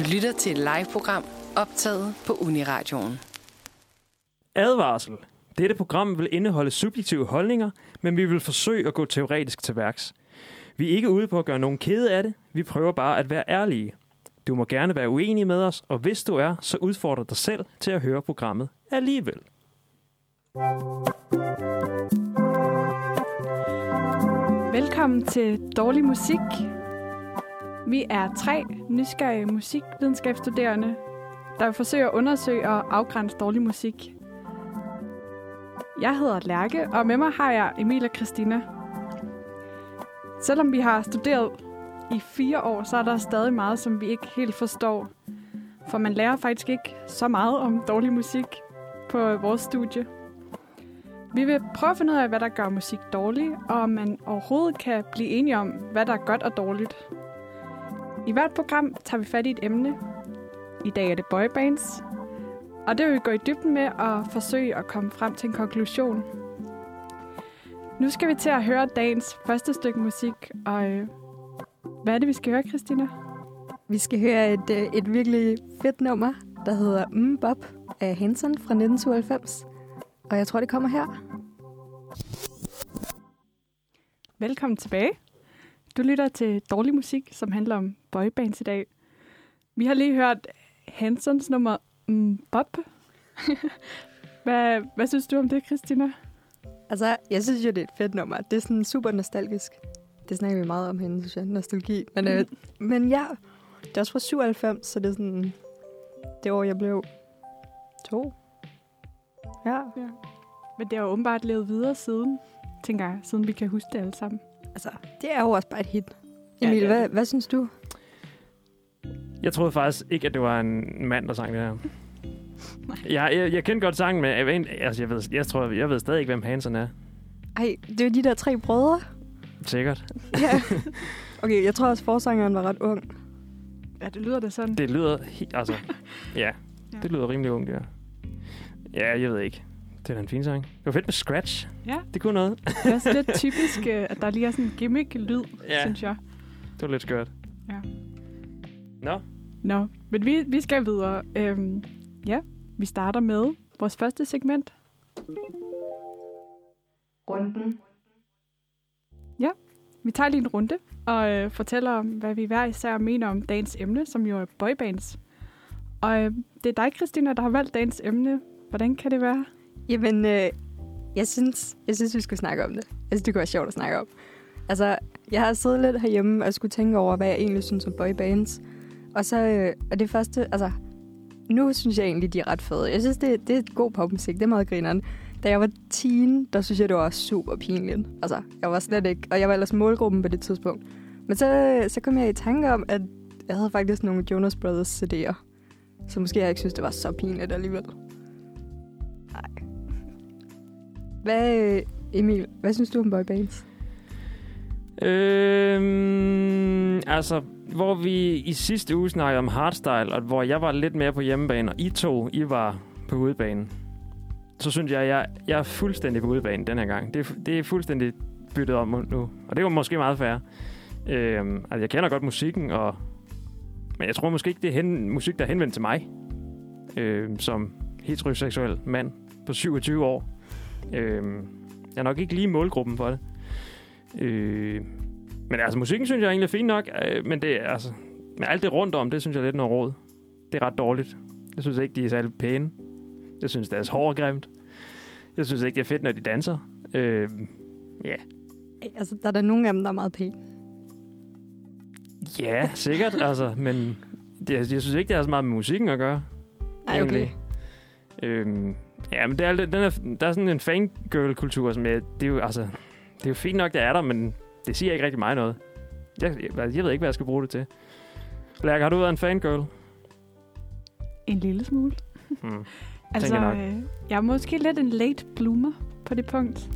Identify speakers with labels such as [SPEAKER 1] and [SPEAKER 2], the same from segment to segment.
[SPEAKER 1] Du lytter til et live-program optaget på Uniradioen.
[SPEAKER 2] Advarsel. Dette program vil indeholde subjektive holdninger, men vi vil forsøge at gå teoretisk til værks. Vi er ikke ude på at gøre nogen kede af det. Vi prøver bare at være ærlige. Du må gerne være uenig med os, og hvis du er, så udfordrer dig selv til at høre programmet alligevel.
[SPEAKER 3] Velkommen til Dårlig Musik. Vi er tre nysgerrige musikvidenskabsstuderende, der forsøger at undersøge og afgrænse dårlig musik. Jeg hedder Lærke, og med mig har jeg Emil og Christina. Selvom vi har studeret i fire år, så er der stadig meget, som vi ikke helt forstår. For man lærer faktisk ikke så meget om dårlig musik på vores studie. Vi vil prøve at finde ud af, hvad der gør musik dårlig, og om man overhovedet kan blive enige om, hvad der er godt og dårligt. I hvert program tager vi fat i et emne. I dag er det boybands. Og det vil vi gå i dybden med og forsøge at komme frem til en konklusion. Nu skal vi til at høre dagens første stykke musik, og øh, hvad er det, vi skal høre, Christina?
[SPEAKER 4] Vi skal høre et, øh, et virkelig fedt nummer, der hedder Mm Bob af Hanson fra 1992. Og jeg tror, det kommer her.
[SPEAKER 3] Velkommen tilbage. Du lytter til dårlig musik, som handler om boybands i dag. Vi har lige hørt Hansons nummer mm, Bob. hvad, hvad synes du om det, Christina?
[SPEAKER 4] Altså, jeg synes jo, det er et fedt nummer. Det er sådan super nostalgisk. Det snakker vi meget om herinde, synes jeg. Nostalgi. Men, øh, men ja, det er også fra 97, så det er sådan det år, jeg blev to. Ja.
[SPEAKER 3] Ja. Men det har jo åbenbart levet videre siden, tænker jeg, siden vi kan huske det alle sammen.
[SPEAKER 4] Altså, det er jo også bare et hit.
[SPEAKER 2] Ja,
[SPEAKER 4] Emil,
[SPEAKER 2] er
[SPEAKER 4] hvad, hvad synes du?
[SPEAKER 2] Jeg troede faktisk ikke, at det var en mand, der sang det her. Jeg, jeg, jeg kendte godt sangen, men jeg, ved, altså, jeg, ved, jeg, tror, jeg ved stadig ikke, hvem Hansen er.
[SPEAKER 4] Ej, det er de der tre brødre.
[SPEAKER 2] Sikkert.
[SPEAKER 4] Ja. Okay, jeg tror også, forsangeren var ret ung.
[SPEAKER 3] Ja, det lyder det sådan.
[SPEAKER 2] Det lyder... He- altså, ja, det lyder rimelig ungt, ja. Ja, jeg ved ikke. Det er da en fin sang. Det var fedt med scratch.
[SPEAKER 3] Ja.
[SPEAKER 2] Det kunne noget.
[SPEAKER 3] Det er også lidt typisk, øh, at der lige er sådan en gimmick-lyd,
[SPEAKER 2] Ja.
[SPEAKER 3] synes jeg.
[SPEAKER 2] Det var lidt skørt.
[SPEAKER 3] Ja.
[SPEAKER 2] Nå,
[SPEAKER 3] Nå, men vi, vi skal videre. Øhm, ja, vi starter med vores første segment.
[SPEAKER 4] Runden.
[SPEAKER 3] Vi tager lige en runde og øh, fortæller om, hvad vi hver især mener om dagens emne, som jo er boybands. Og øh, det er dig, Christina, der har valgt dagens emne. Hvordan kan det være?
[SPEAKER 4] Jamen, øh, jeg, synes, jeg synes, vi skulle snakke om det. Jeg synes, det kunne være sjovt at snakke om. Altså, jeg har siddet lidt herhjemme og skulle tænke over, hvad jeg egentlig synes om boybands. Og så øh, er det første, altså, nu synes jeg egentlig, de er ret fede. Jeg synes, det, det er god popmusik. Det er meget grineren. Da jeg var teen, der synes jeg, det var super pinligt. Altså, jeg var slet ikke... Og jeg var ellers målgruppen på det tidspunkt. Men så, så kom jeg i tanke om, at jeg havde faktisk nogle Jonas Brothers CD'er. Så måske jeg ikke synes, det var så pinligt alligevel. Hvad, øh, Emil, hvad synes du om boybands?
[SPEAKER 2] Øhm, altså, hvor vi i sidste uge snakkede om hardstyle, og hvor jeg var lidt mere på hjemmebane, og I to, I var på udebane, så synes jeg, jeg, jeg er fuldstændig på udebane den her gang. Det, det er fuldstændig byttet om nu, og det var måske meget færre. Øhm, altså, jeg kender godt musikken, og, men jeg tror måske ikke, det er hen, musik, der er henvendt til mig, øhm, som heteroseksuel mand på 27 år. Øhm, jeg er nok ikke lige målgruppen for det. Øh, men altså, musikken synes jeg egentlig er fint nok, øh, men det er altså... Men alt det rundt om, det synes jeg er lidt noget råd. Det er ret dårligt. Jeg synes ikke, de er særlig pæne. Jeg synes, deres hår er grimt. Jeg synes ikke, det er fedt, når de danser. Øh, ja,
[SPEAKER 4] Altså, der er der nogle af dem, der er meget pæne.
[SPEAKER 2] ja, sikkert, altså, men det, jeg synes ikke, det har så meget med musikken at gøre.
[SPEAKER 4] Ej, okay.
[SPEAKER 2] Øhm, ja, men det er, den er, der er sådan en fangirl-kultur, som jeg, det er jo, altså, det er jo fint nok, det er der, men det siger ikke rigtig mig noget. Jeg, jeg, jeg ved ikke, hvad jeg skal bruge det til. Lærke, har du været en fangirl?
[SPEAKER 3] En lille smule.
[SPEAKER 2] Hmm.
[SPEAKER 3] Altså,
[SPEAKER 2] jeg
[SPEAKER 3] øh, jeg er måske lidt en late bloomer på det punkt.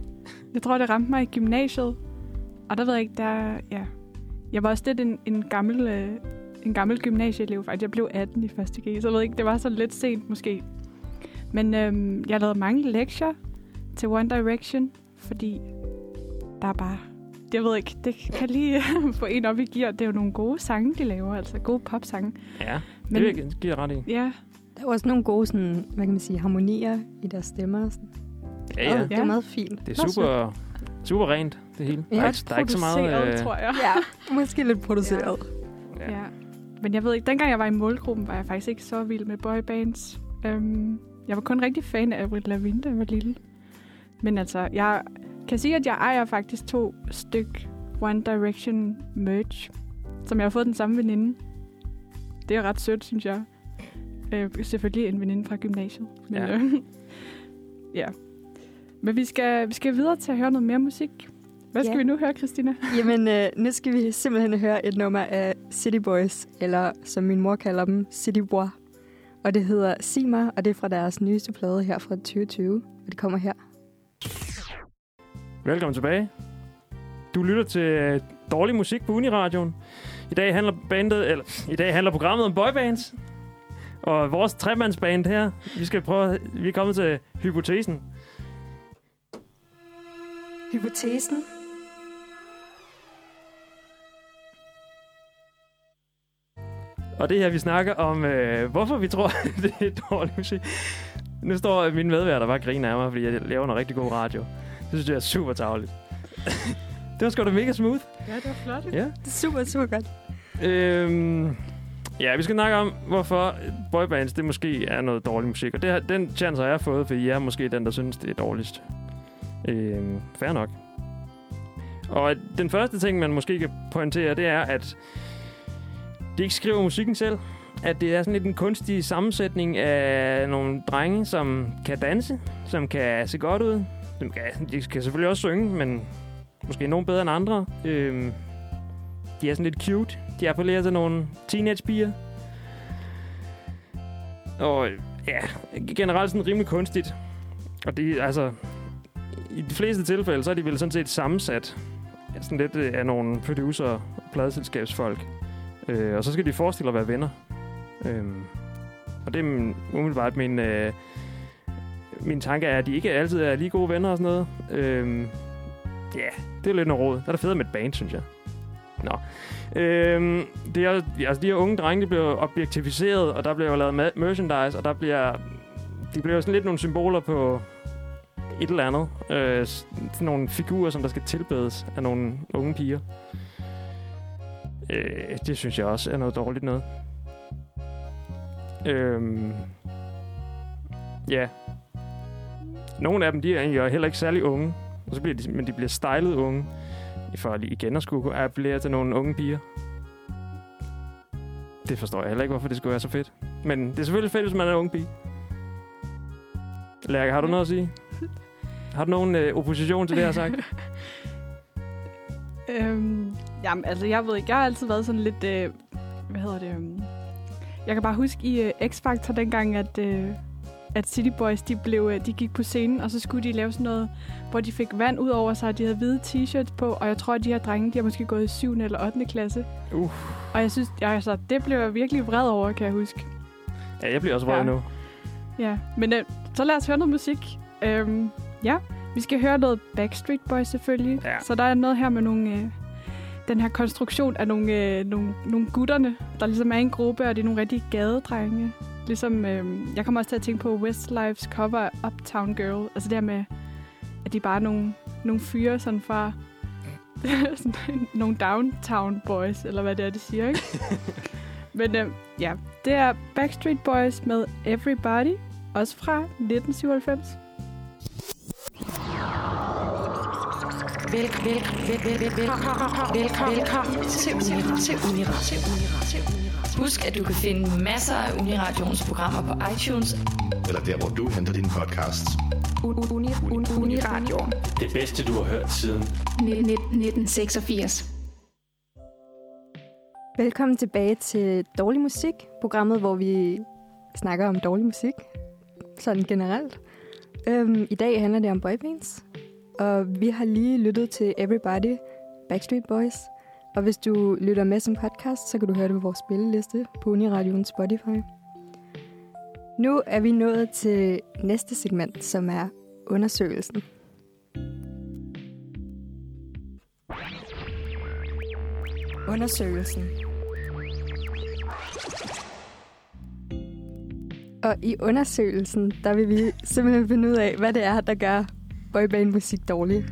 [SPEAKER 3] Jeg tror, det ramte mig i gymnasiet. Og der ved jeg ikke, der... Ja. Jeg var også lidt en, en gammel... Øh, en gammel gymnasieelev, faktisk. Jeg blev 18 i første G, så jeg ved ikke, det var så lidt sent måske. Men øhm, jeg lavede mange lektier til One Direction, fordi der er bare jeg ved ikke, det kan lige få en op i gear. Det er jo nogle gode sange, de laver, altså gode popsange.
[SPEAKER 2] Ja,
[SPEAKER 3] Men-
[SPEAKER 2] det vil jeg give ret i.
[SPEAKER 3] Ja,
[SPEAKER 4] Der er også nogle gode sådan, hvad kan man sige, harmonier i deres stemmer. Sådan.
[SPEAKER 2] Ja, ja.
[SPEAKER 4] Og Det er meget fint.
[SPEAKER 2] Det er super, super rent, det hele.
[SPEAKER 4] Ja,
[SPEAKER 2] der, er ikke, der er ikke så meget...
[SPEAKER 3] produceret,
[SPEAKER 2] Øh,
[SPEAKER 3] tror jeg.
[SPEAKER 4] Ja, måske lidt produceret.
[SPEAKER 2] ja.
[SPEAKER 3] Ja. Men jeg ved ikke, dengang jeg var i målgruppen, var jeg faktisk ikke så vild med boybands. Um, jeg var kun rigtig fan af Avril Lavigne, da jeg var lille. Men altså, jeg kan sige, at jeg ejer faktisk to styk One Direction merch, som jeg har fået den samme veninde. Det er ret sødt, synes jeg. Øh, selvfølgelig en veninde fra gymnasiet. Men,
[SPEAKER 2] Ja.
[SPEAKER 3] Øh, ja. Men vi skal, vi skal videre til at høre noget mere musik. Hvad skal
[SPEAKER 4] Ja.
[SPEAKER 3] vi nu høre, Christina?
[SPEAKER 4] Jamen, øh, nu skal vi simpelthen høre et nummer af City Boys, eller som min mor kalder dem, City Bois. Og det hedder Sig mig, og det er fra deres nyeste plade her fra 2020. Og det kommer her.
[SPEAKER 2] Velkommen tilbage. Du lytter til øh, dårlig musik på Uniradioen. I dag handler bandet, eller i dag handler programmet om boybands. Og vores tremandsband her, vi skal prøve, vi er kommet til hypotesen.
[SPEAKER 4] Hypotesen.
[SPEAKER 2] Og det her, vi snakker om, øh, hvorfor vi tror, det er dårlig musik. Nu står min medværter bare og griner af mig, fordi jeg laver noget rigtig god radio. Det synes jeg er super tageligt. det var sgu da mega smooth.
[SPEAKER 3] Ja, det var flot.
[SPEAKER 2] Ja.
[SPEAKER 4] Det er super, super godt.
[SPEAKER 2] Øhm, ja, vi skal snakke om, hvorfor boybands, det måske er noget dårlig musik. Og det, den chance har jeg fået, fordi jeg er måske den, der synes, det er dårligst. Øhm, fair nok. Og den første ting, man måske kan pointere, det er, at de ikke skriver musikken selv. At det er sådan lidt en kunstig sammensætning af nogle drenge, som kan danse, som kan se godt ud. De kan, de kan selvfølgelig også synge, men måske nogen bedre end andre. Øhm, de er sådan lidt cute. De appellerer til nogle teenagepiger. Og ja, generelt sådan rimelig kunstigt. Og det altså... I de fleste tilfælde, så er de vel sådan set sammensat sådan lidt øh, af nogle producer og pladeselskabsfolk. Øh, og så skal de forestille at være venner. Øh, og det er umiddelbart min, øh, min tanke er, at de ikke altid er lige gode venner og sådan noget. Øh, ja, det er lidt noget råd. Der er det federe med et band, synes jeg. Nå. Øhm, det er, altså de her unge drenge, de bliver objektificeret, og der bliver jo lavet merchandise, og der bliver, de bliver jo sådan lidt nogle symboler på et eller andet. Øh, sådan nogle figurer, som der skal tilbedes af nogle unge piger. Øh, det synes jeg også er noget dårligt noget. Øhm, ja. Nogle af dem, de er egentlig heller ikke særlig unge. Og så bliver de, men de bliver stylet unge. For lige igen at skulle appellere til nogle unge piger. Det forstår jeg heller ikke, hvorfor det skulle være så fedt. Men det er selvfølgelig fedt, hvis man er en ung pige. Lærke, har du noget at sige? Har du nogen øh, opposition til det, jeg har sagt?
[SPEAKER 3] Øhm, jamen, altså, jeg ved ikke. Jeg har altid været sådan lidt... Øh, hvad hedder det? øhm, Jeg kan bare huske i øh, X-Factor dengang, at, øh, at City Boys, de, blev, øh, de gik på scenen, og så skulle de lave sådan noget, hvor de fik vand ud over sig, og de havde hvide t-shirts på, og jeg tror, at de her drenge, de har måske gået i 7. eller 8. klasse.
[SPEAKER 2] Uh.
[SPEAKER 3] Og jeg synes, jeg, altså, det blev jeg virkelig vred over, kan jeg huske.
[SPEAKER 2] Ja, jeg bliver også vred
[SPEAKER 3] Ja.
[SPEAKER 2] nu.
[SPEAKER 3] Ja, men øh, så lad os høre noget musik. Øhm, ja, vi skal høre noget Backstreet Boys selvfølgelig.
[SPEAKER 2] Ja.
[SPEAKER 3] Så der er noget her med nogle, øh, den her konstruktion af nogle, øh, nogle, nogle gutterne, der ligesom er en gruppe, og det er nogle rigtig gadedrenge. Ligesom, øh, jeg kommer også til at tænke på Westlifes cover Uptown Girl. Altså det her med, at de bare er nogle, nogle fyre sådan fra sådan nogle downtown boys, eller hvad det er, det siger, ikke? Men øh, ja, det er Backstreet Boys med Everybody, også fra 1997.
[SPEAKER 1] velkommen, velkommen til Uniradio. Til Uniradio. Til Uniradio.
[SPEAKER 5] Husk, at du kan finde masser af Uniradions programmer på iTunes.
[SPEAKER 6] eller der, hvor du henter dine podcasts.
[SPEAKER 1] Uni, uni, Uniradio.
[SPEAKER 7] Det bedste, du har hørt siden
[SPEAKER 5] 1986.
[SPEAKER 4] Velkommen tilbage til Dårlig Musik, programmet, hvor vi snakker om dårlig musik, sådan generelt. Øhm, I dag handler det om boybands, og vi har lige lyttet til Everybody, Backstreet Boys. Og hvis du lytter med som podcast, så kan du høre det på vores spilleliste på Uniradioen Spotify. Nu er vi nået til næste segment, som er undersøgelsen. undersøgelsen. Og i undersøgelsen, der vil vi simpelthen finde ud af, hvad det er, der gør boyband-musik dårlig.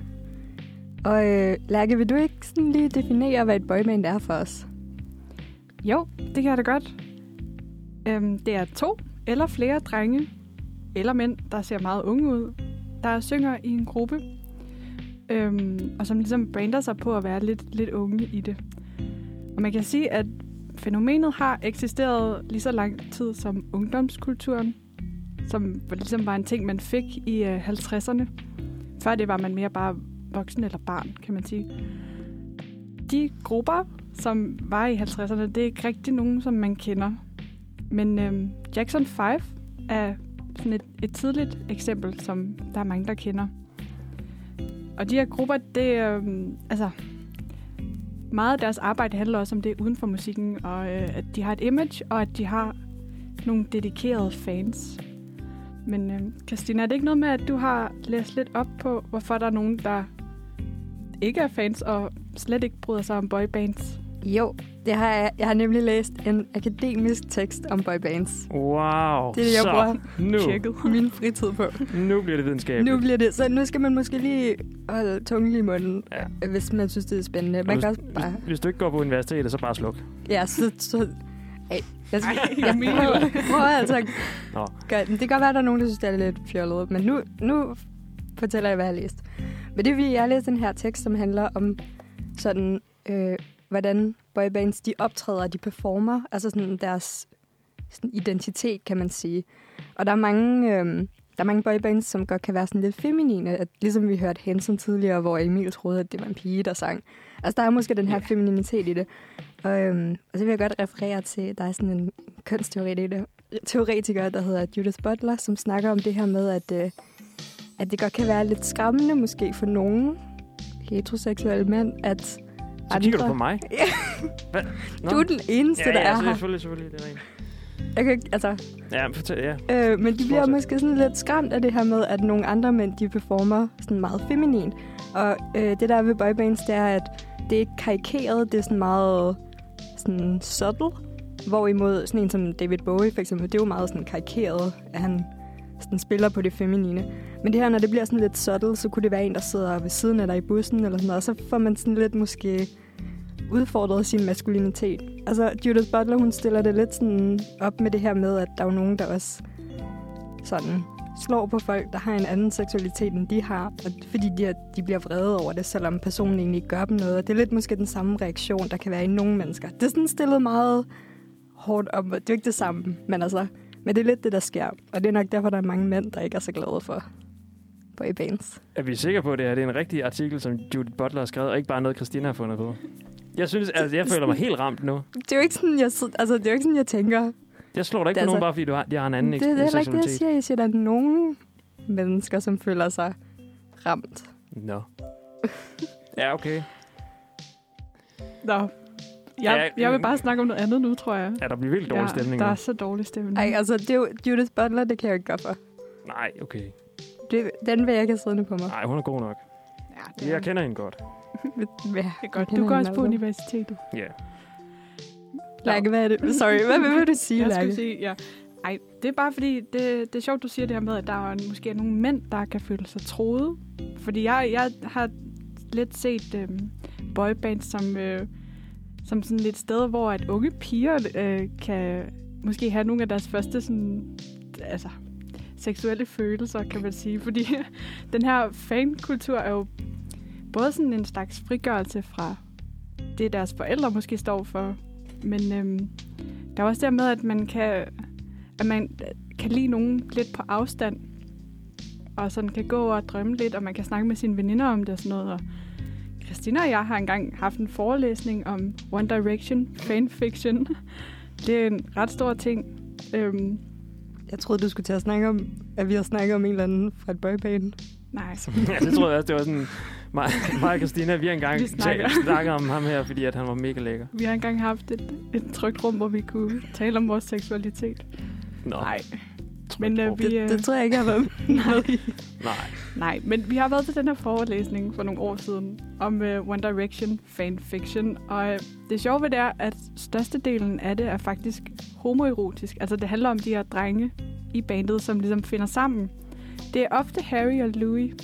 [SPEAKER 4] Og øh, Lærke, vil du ikke sådan lige definere, hvad et boyband er for os?
[SPEAKER 3] Jo, det kan jeg da godt. Øhm, det er to eller flere drenge eller mænd, der ser meget unge ud, der synger i en gruppe, øhm, og som ligesom brander sig på at være lidt, lidt unge i det. Og man kan sige, at fænomenet har eksisteret lige så lang tid som ungdomskulturen, som ligesom var en ting, man fik i øh, 50'erne. Før det var man mere bare voksen eller barn, kan man sige. De grupper, som var i 50'erne, det er ikke rigtig nogen, som man kender. Men øh, Jackson 5 er sådan et, et tidligt eksempel, som der er mange, der kender. Og de her grupper, det er altså meget af deres arbejde handler også om det uden for musikken, og øh, at de har et image, og at de har nogle dedikerede fans. Men øh, Christina, er det ikke noget med, at du har læst lidt op på, hvorfor der er nogen, der ikke er fans og slet ikke bryder sig om boybands?
[SPEAKER 4] Jo, det har jeg. Jeg har nemlig læst en akademisk tekst om boybands.
[SPEAKER 2] Wow.
[SPEAKER 4] Det er det, jeg
[SPEAKER 2] så,
[SPEAKER 4] bruger
[SPEAKER 2] nu,
[SPEAKER 3] Tjekket.
[SPEAKER 4] min fritid på.
[SPEAKER 2] nu bliver det videnskabeligt.
[SPEAKER 4] Nu bliver det, så nu skal man måske lige holde tungen i munden,
[SPEAKER 2] Ja.
[SPEAKER 4] ja. hvis man synes, det er spændende. Man
[SPEAKER 2] hvis,
[SPEAKER 4] kan også bare...
[SPEAKER 2] hvis, hvis du ikke går på universitetet, så bare sluk.
[SPEAKER 4] Ja, så... så ej, jeg,
[SPEAKER 3] Ej,
[SPEAKER 4] jeg
[SPEAKER 3] Emilie.
[SPEAKER 4] prøver, altså at
[SPEAKER 2] Nå.
[SPEAKER 4] gøre den. Det kan godt være, at der er nogen, der synes, det er lidt fjollet, men nu, nu fortæller jeg, hvad jeg har læst. Men det er, fordi jeg har læst den her tekst, som handler om sådan, øh, hvordan boybands, de optræder, de performer, altså sådan deres sådan identitet, kan man sige. Og der er mange, øh, der er mange boybands, som godt kan være sådan lidt feminine, at, ligesom vi hørte Hanson tidligere, hvor Emil troede, at det var en pige, der sang. Altså, der er måske den her
[SPEAKER 2] Ja.
[SPEAKER 4] femininitet i det. Og, øhm, og så vil jeg godt referere til, der er sådan en kunstteoretiker, teoretiker, der hedder Judith Butler, som snakker om det her med, at, øh, at det godt kan være lidt skræmmende måske for nogle heteroseksuelle mænd, at
[SPEAKER 2] Så kigger du på mig?
[SPEAKER 4] Ja.
[SPEAKER 2] Hvad? Nå.
[SPEAKER 4] Du er den eneste,
[SPEAKER 2] ja,
[SPEAKER 4] der
[SPEAKER 2] ja,
[SPEAKER 4] er her.
[SPEAKER 2] selvfølgelig, selvfølgelig, det er rent.
[SPEAKER 4] Jeg kan ikke, altså,
[SPEAKER 2] Ja, fortæl, ja.
[SPEAKER 4] Øh, men de bliver
[SPEAKER 2] Fortsæt.
[SPEAKER 4] måske sådan lidt skræmt af det her med, at nogle andre mænd, de performer sådan meget feminin. Og øh, det der er ved boybands, det er, at det er ikke karikeret, det er sådan meget sådan subtle. Hvorimod sådan en som David Bowie for eksempel, det er jo meget sådan karikeret, at han sådan spiller på det feminine. Men det her, når det bliver sådan lidt subtle, så kunne det være en, der sidder ved siden af dig i bussen eller sådan noget, og så får man sådan lidt måske udfordret sin maskulinitet. Altså, Judith Butler, hun stiller det lidt sådan op med det her med, at der er jo nogen, der også sådan slår på folk, der har en anden seksualitet, end de har, og fordi de, er, de bliver vrede over det, selvom personen egentlig ikke gør dem noget. Og det er lidt måske den samme reaktion, der kan være i nogle mennesker. Det er sådan stillet meget hårdt op. Det er jo ikke det samme, men altså, men det er lidt det, der sker. Og det er nok derfor, der er mange mænd, der ikke er så glade for boybands.
[SPEAKER 2] Er vi sikre på, det her det er en rigtig artikel, som Judith Butler har skrevet, og ikke bare noget, Christina har fundet på? Jeg synes, altså, jeg føler mig helt ramt nu.
[SPEAKER 4] Det er jo ikke sådan, jeg, altså, det er jo ikke sådan, jeg tænker,
[SPEAKER 2] Jeg slår dig ikke
[SPEAKER 4] Det er
[SPEAKER 2] på nogen,
[SPEAKER 4] altså-
[SPEAKER 2] bare fordi du har, de har en anden
[SPEAKER 4] det, det er heller ikke det, jeg siger. Jeg siger, der er nogle mennesker, som føler sig ramt.
[SPEAKER 2] Nå. Ja, okay.
[SPEAKER 3] Nå. Jeg,
[SPEAKER 2] Ja,
[SPEAKER 3] jeg vil
[SPEAKER 2] mm.
[SPEAKER 3] bare snakke om noget andet nu, tror jeg.
[SPEAKER 2] Ja, der bliver virkelig dårlig stemning
[SPEAKER 3] der
[SPEAKER 2] nu.
[SPEAKER 3] er så dårlig stemning.
[SPEAKER 4] Ej, altså, det er jo Judith Butler, det kan jeg ikke gøre for.
[SPEAKER 2] Nej, okay.
[SPEAKER 4] Det, den vil jeg ikke have siddende på mig.
[SPEAKER 2] Nej, hun er god nok.
[SPEAKER 3] ja, det er,
[SPEAKER 2] Jeg kender hende godt.
[SPEAKER 4] Ja,
[SPEAKER 3] det er godt. Du går også på
[SPEAKER 4] altså.
[SPEAKER 3] universitetet.
[SPEAKER 2] Ja.
[SPEAKER 4] Lærke, hvad er det? Sorry, hvad, hvad vil du sige,
[SPEAKER 3] Jeg
[SPEAKER 4] Lærke?
[SPEAKER 3] skulle sige, ja. Ej, det er bare fordi, det, det er sjovt, du siger det her med, at der er måske er nogle mænd, der kan føle sig troede. Fordi jeg, jeg har lidt set øhm, boybands som, øh, som sådan lidt sted, hvor at unge piger øh, kan måske have nogle af deres første sådan, altså, seksuelle følelser, kan man sige. Fordi den her fankultur er jo både sådan en slags frigørelse fra det, deres forældre måske står for, men øhm, der er også det med, at man kan, at man kan lide nogen lidt på afstand, og sådan kan gå og drømme lidt, og man kan snakke med sine veninder om det og sådan noget. Og Christina og jeg har engang haft en forelæsning om One Direction fanfiction. Det er en ret stor ting. Øhm,
[SPEAKER 4] Jeg troede, du skulle til at snakke om, at vi har snakket om en eller anden fra et boyband
[SPEAKER 3] nej,
[SPEAKER 2] ja, det tror jeg også, det var sådan... Mig, mig og Christina, vi har engang
[SPEAKER 3] Vi snakker.
[SPEAKER 2] snakket om ham her, fordi at han var mega lækker.
[SPEAKER 3] vi har engang haft et, et trygt rum, hvor vi kunne tale om vores seksualitet.
[SPEAKER 2] Nå,
[SPEAKER 3] Nej, Men øh, vi,
[SPEAKER 4] Det,
[SPEAKER 3] øh,
[SPEAKER 4] det tror jeg ikke, jeg har været
[SPEAKER 3] nej,
[SPEAKER 2] Nej.
[SPEAKER 3] nej, men vi har været til den her forelæsning for nogle år siden om øh, One Direction fanfiction. Og øh, det sjove ved det er, at størstedelen af det er faktisk homoerotisk. Altså det handler om de her drenge i bandet, som ligesom finder sammen. Det er ofte Harry og Louis.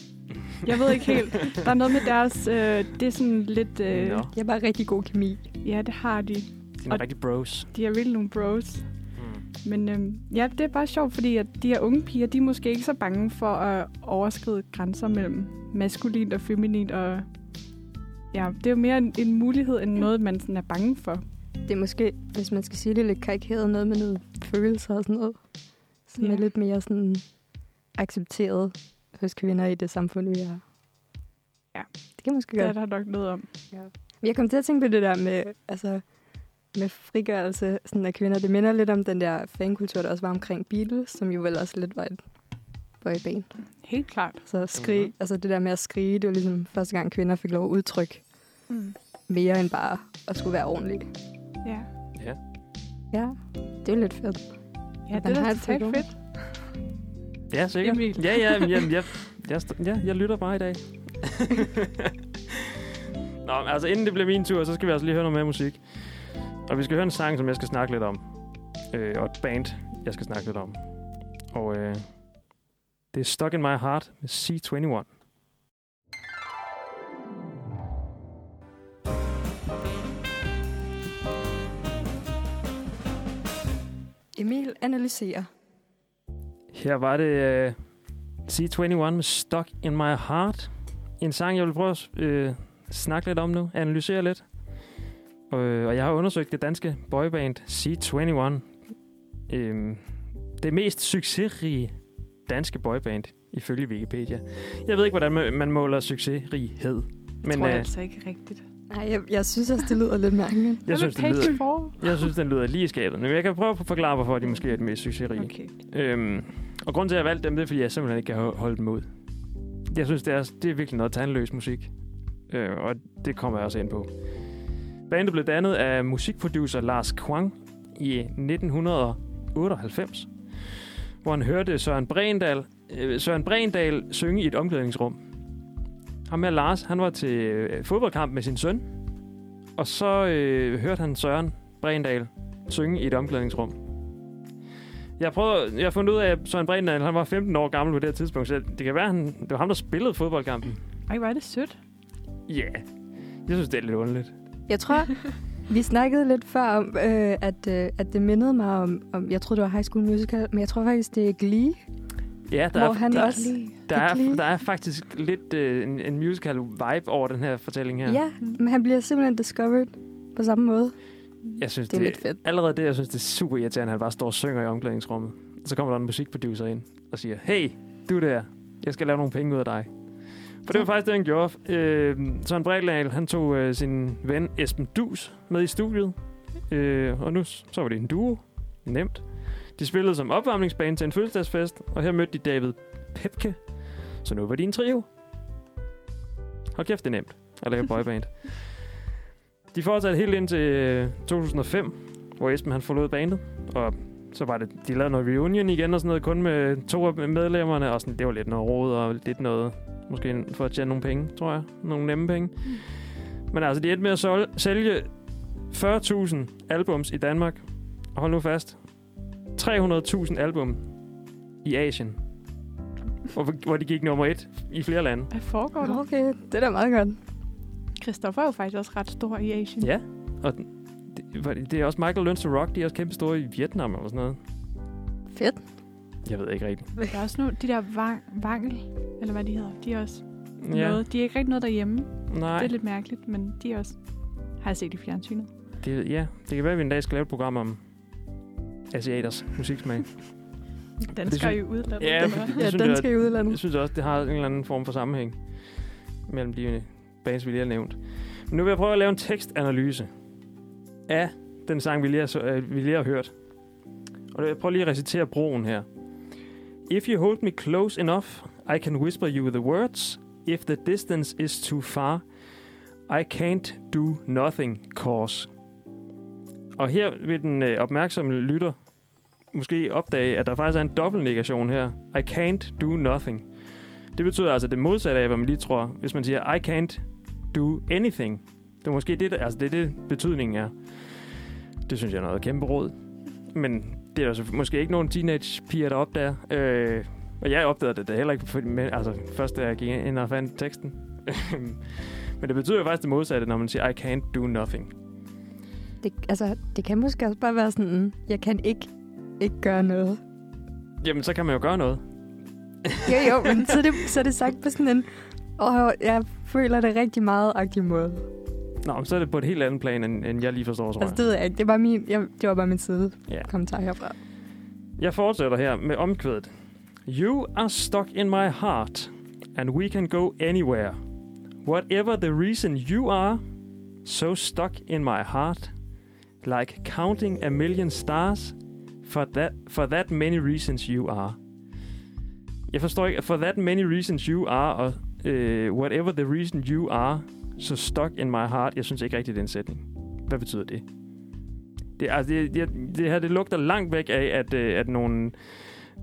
[SPEAKER 3] Jeg ved ikke helt. Der er noget med deres... Øh, det er sådan lidt... Øh,
[SPEAKER 2] Nå.
[SPEAKER 4] Jeg har bare rigtig god kemi.
[SPEAKER 3] ja, det har de.
[SPEAKER 2] De er
[SPEAKER 3] Og-
[SPEAKER 2] rigtig bros.
[SPEAKER 3] De er virkelig nogle bros.
[SPEAKER 2] Mm.
[SPEAKER 3] Men øhm, ja, det er bare sjovt, fordi at de her unge piger, de er måske ikke så bange for at overskride grænser mellem maskulint og feminint. Og ja, det er jo mere en, en mulighed, end noget, man sådan er bange for.
[SPEAKER 4] Det er måske, hvis man skal sige det lidt karikeret, noget med noget følelser og sådan noget. Som
[SPEAKER 3] Ja.
[SPEAKER 4] er lidt mere sådan accepteret hos kvinder i det samfund, vi er.
[SPEAKER 3] Ja.
[SPEAKER 4] Det kan måske
[SPEAKER 3] Det er
[SPEAKER 4] godt.
[SPEAKER 3] der nok noget om.
[SPEAKER 4] Jeg kom til at tænke på det der med, altså, med frigørelse sådan af kvinder. Det minder lidt om den der fankultur, der også var omkring Beatles, som jo vel også lidt var et boyband.
[SPEAKER 3] Helt klart.
[SPEAKER 4] Så skrig,
[SPEAKER 2] Mhm.
[SPEAKER 4] altså det der med at skrige, det var ligesom første gang kvinder fik lov at udtrykke
[SPEAKER 3] Mm.
[SPEAKER 4] mere end bare at skulle være ordentlig.
[SPEAKER 3] Ja,
[SPEAKER 2] Ja.
[SPEAKER 4] Ja, det er lidt fedt.
[SPEAKER 3] ja det er
[SPEAKER 4] har
[SPEAKER 3] da fedt.
[SPEAKER 2] Ja, sikkert.
[SPEAKER 3] Emil.
[SPEAKER 2] Ja, ja, men jeg, jeg, jeg, ja, jeg lytter bare i dag. Nå, altså inden det bliver min tur, så skal vi altså lige høre noget mere musik. Og vi skal høre en sang, som jeg skal snakke lidt om. Øh, og et band, jeg skal snakke lidt om. Og øh, det er Stuck in My Heart med C21.
[SPEAKER 4] Emil analyserer.
[SPEAKER 2] Her var det øh, C21 med Stuck in My Heart. En sang, jeg vil prøve at øh, snakke lidt om nu, analysere lidt. Øh, og jeg har undersøgt det danske boyband C21. Øh, det mest succesrige danske boyband, ifølge Wikipedia. Jeg ved ikke, hvordan man- måler succesrighed.
[SPEAKER 3] Men,
[SPEAKER 2] Men
[SPEAKER 3] tror jeg
[SPEAKER 2] øh,
[SPEAKER 3] altså ikke rigtigt.
[SPEAKER 4] Nej, jeg, jeg synes også, det lyder lidt mærkeligt.
[SPEAKER 2] jeg, synes, det lyder,
[SPEAKER 3] for.
[SPEAKER 2] jeg synes, den lyder lige i skabet. Men jeg kan prøve at forklare, hvorfor de måske er det mest succesrige.
[SPEAKER 3] Okay.
[SPEAKER 2] Øhm, og grunden til, at jeg valgte dem, det er, fordi jeg simpelthen ikke kan holde dem ud. Jeg synes, det er, det er virkelig noget tandløs musik. Øh, og det kommer jeg også ind på. Bandet blev dannet af musikproducer Lars Kwang i 1998, hvor han hørte Søren Brendal, øh, Søren Brendal synge i et omklædningsrum. Ham her Lars, han var til øh, fodboldkamp med sin søn, og så øh, hørte han Søren Brendal synge i et omklædningsrum. Jeg, prøvede, jeg har fundet ud af, at Søren Brindal, han var 15 år gammel på det her tidspunkt, så det kan være, han, det var ham, der spillede fodboldkampen.
[SPEAKER 3] Ej, hvor er det sødt.
[SPEAKER 2] Ja, yeah. jeg synes, det er lidt underligt.
[SPEAKER 4] Jeg tror, vi snakkede lidt før om, øh, at, øh, at det mindede mig om, om, jeg troede, det var High School Musical, men jeg tror faktisk, det er Glee,
[SPEAKER 2] Ja, der,
[SPEAKER 4] hvor
[SPEAKER 2] er,
[SPEAKER 4] han
[SPEAKER 3] Det
[SPEAKER 4] også...
[SPEAKER 3] lige-
[SPEAKER 2] der, er,
[SPEAKER 4] Glee.
[SPEAKER 2] der er faktisk lidt øh, en, en musical vibe over den her fortælling her.
[SPEAKER 4] Ja, men han bliver simpelthen discovered på samme måde.
[SPEAKER 2] Jeg synes,
[SPEAKER 4] Det er lidt fedt.
[SPEAKER 2] Allerede det, jeg synes, det er super irriterende, at han bare står og synger i omklædningsrummet. Så kommer der en musikproducer ind og siger, hey, du der, jeg skal lave nogle penge ud af dig. For det var faktisk det, han gjorde. Øh, Søren Bredal, han tog øh, sin ven Esben Dus med i studiet. Øh, og nu så var det en duo. Nemt. De spillede som opvarmningsbane til en fødselsdagsfest, og her mødte de David Pepke. Så nu var de en trio. Hold kæft, det er nemt at lave boyband. De fortsatte helt ind til øh, 2005, hvor Esben han forlod bandet, og så var det, de lavede noget reunion igen og sådan noget, kun med to af medlemmerne, og sådan, det var lidt noget råd og lidt noget, måske for at tjene nogle penge, tror jeg. Nogle nemme penge. Men altså, de endte med at sol- sælge 40.000 albums i Danmark. Og hold nu fast. 300.000 album i Asien. Hvor, hvor de gik nummer et i flere lande.
[SPEAKER 3] Hvad foregår der?
[SPEAKER 4] Okay, det er da meget godt.
[SPEAKER 3] Christoffer er jo faktisk også ret stor i Asien.
[SPEAKER 2] Ja, og det, var- det er også Michael Learns to Rock, de er også kæmpe store i Vietnam eller sådan noget.
[SPEAKER 4] Fedt.
[SPEAKER 2] Jeg ved ikke rigtigt.
[SPEAKER 3] Der er også nogle, de der vang, vangel, eller hvad de hedder, de er også
[SPEAKER 2] Ja,
[SPEAKER 3] noget. De er ikke rigtig noget derhjemme.
[SPEAKER 2] nej.
[SPEAKER 3] Det er lidt mærkeligt, men de er også... Har jeg set i fjernsynet.
[SPEAKER 2] Det, ja, det kan være, at vi en dag skal lave et program om asiaters musiksmag.
[SPEAKER 3] Danskere i udlandet.
[SPEAKER 2] Ja,
[SPEAKER 3] eller hvad?
[SPEAKER 2] det
[SPEAKER 4] Ja, skal i udlandet.
[SPEAKER 2] Jeg synes også, det har en eller anden form for sammenhæng mellem de bands, vi lige har nævnt. Men nu vil jeg prøve at lave en tekstanalyse af den sang, vi lige har, så- øh, vi lige har hørt. Og jeg prøver lige at recitere broen her. If you hold me close enough, I can whisper you the words. If the distance is too far, I can't do nothing, cause. Og her vil den øh, opmærksomme lytter måske opdage, at der faktisk er en dobbeltnegation her. I can't do nothing. Det betyder altså det modsatte af, hvad man lige tror. Hvis man siger, I can't do anything. Det er måske det, der, altså det, er det betydningen er. Det synes jeg er noget kæmpe råd. Men det er altså måske ikke nogen teenage-piger, der opdager. Øh, og jeg opdagede det da heller ikke, for- med, altså først da jeg gik ind og fandt teksten. Men det betyder jo faktisk det modsatte, når man siger, I can't do nothing.
[SPEAKER 4] Det, altså, det kan måske også bare være sådan, jeg kan ikke, ikke gøre noget.
[SPEAKER 2] Jamen, så kan man jo gøre noget.
[SPEAKER 4] Jo, jo, men så er det, så er det sagt på sådan en, åh, jeg føler det rigtig meget aktiv måde.
[SPEAKER 2] Nå, men så er det på et helt andet plan, end, end jeg lige forstår, tror
[SPEAKER 4] Altså,
[SPEAKER 2] jeg.
[SPEAKER 4] det ved jeg ikke. Det var, min, jeg, det var bare min side
[SPEAKER 2] Ja.
[SPEAKER 4] kommentar herfra.
[SPEAKER 2] Jeg fortsætter her med omkvædet. You are stuck in my heart, and we can go anywhere. Whatever the reason you are, so stuck in my heart, like counting a million stars, for that, for that many reasons you are. Jeg forstår ikke, for that many reasons you are, og uh, whatever the reason you are, so stuck in my heart. Jeg synes ikke rigtigt, det er en sætning. Hvad betyder det? Det, altså, det, det, det her det lugter langt væk af, at, øh, at nogle,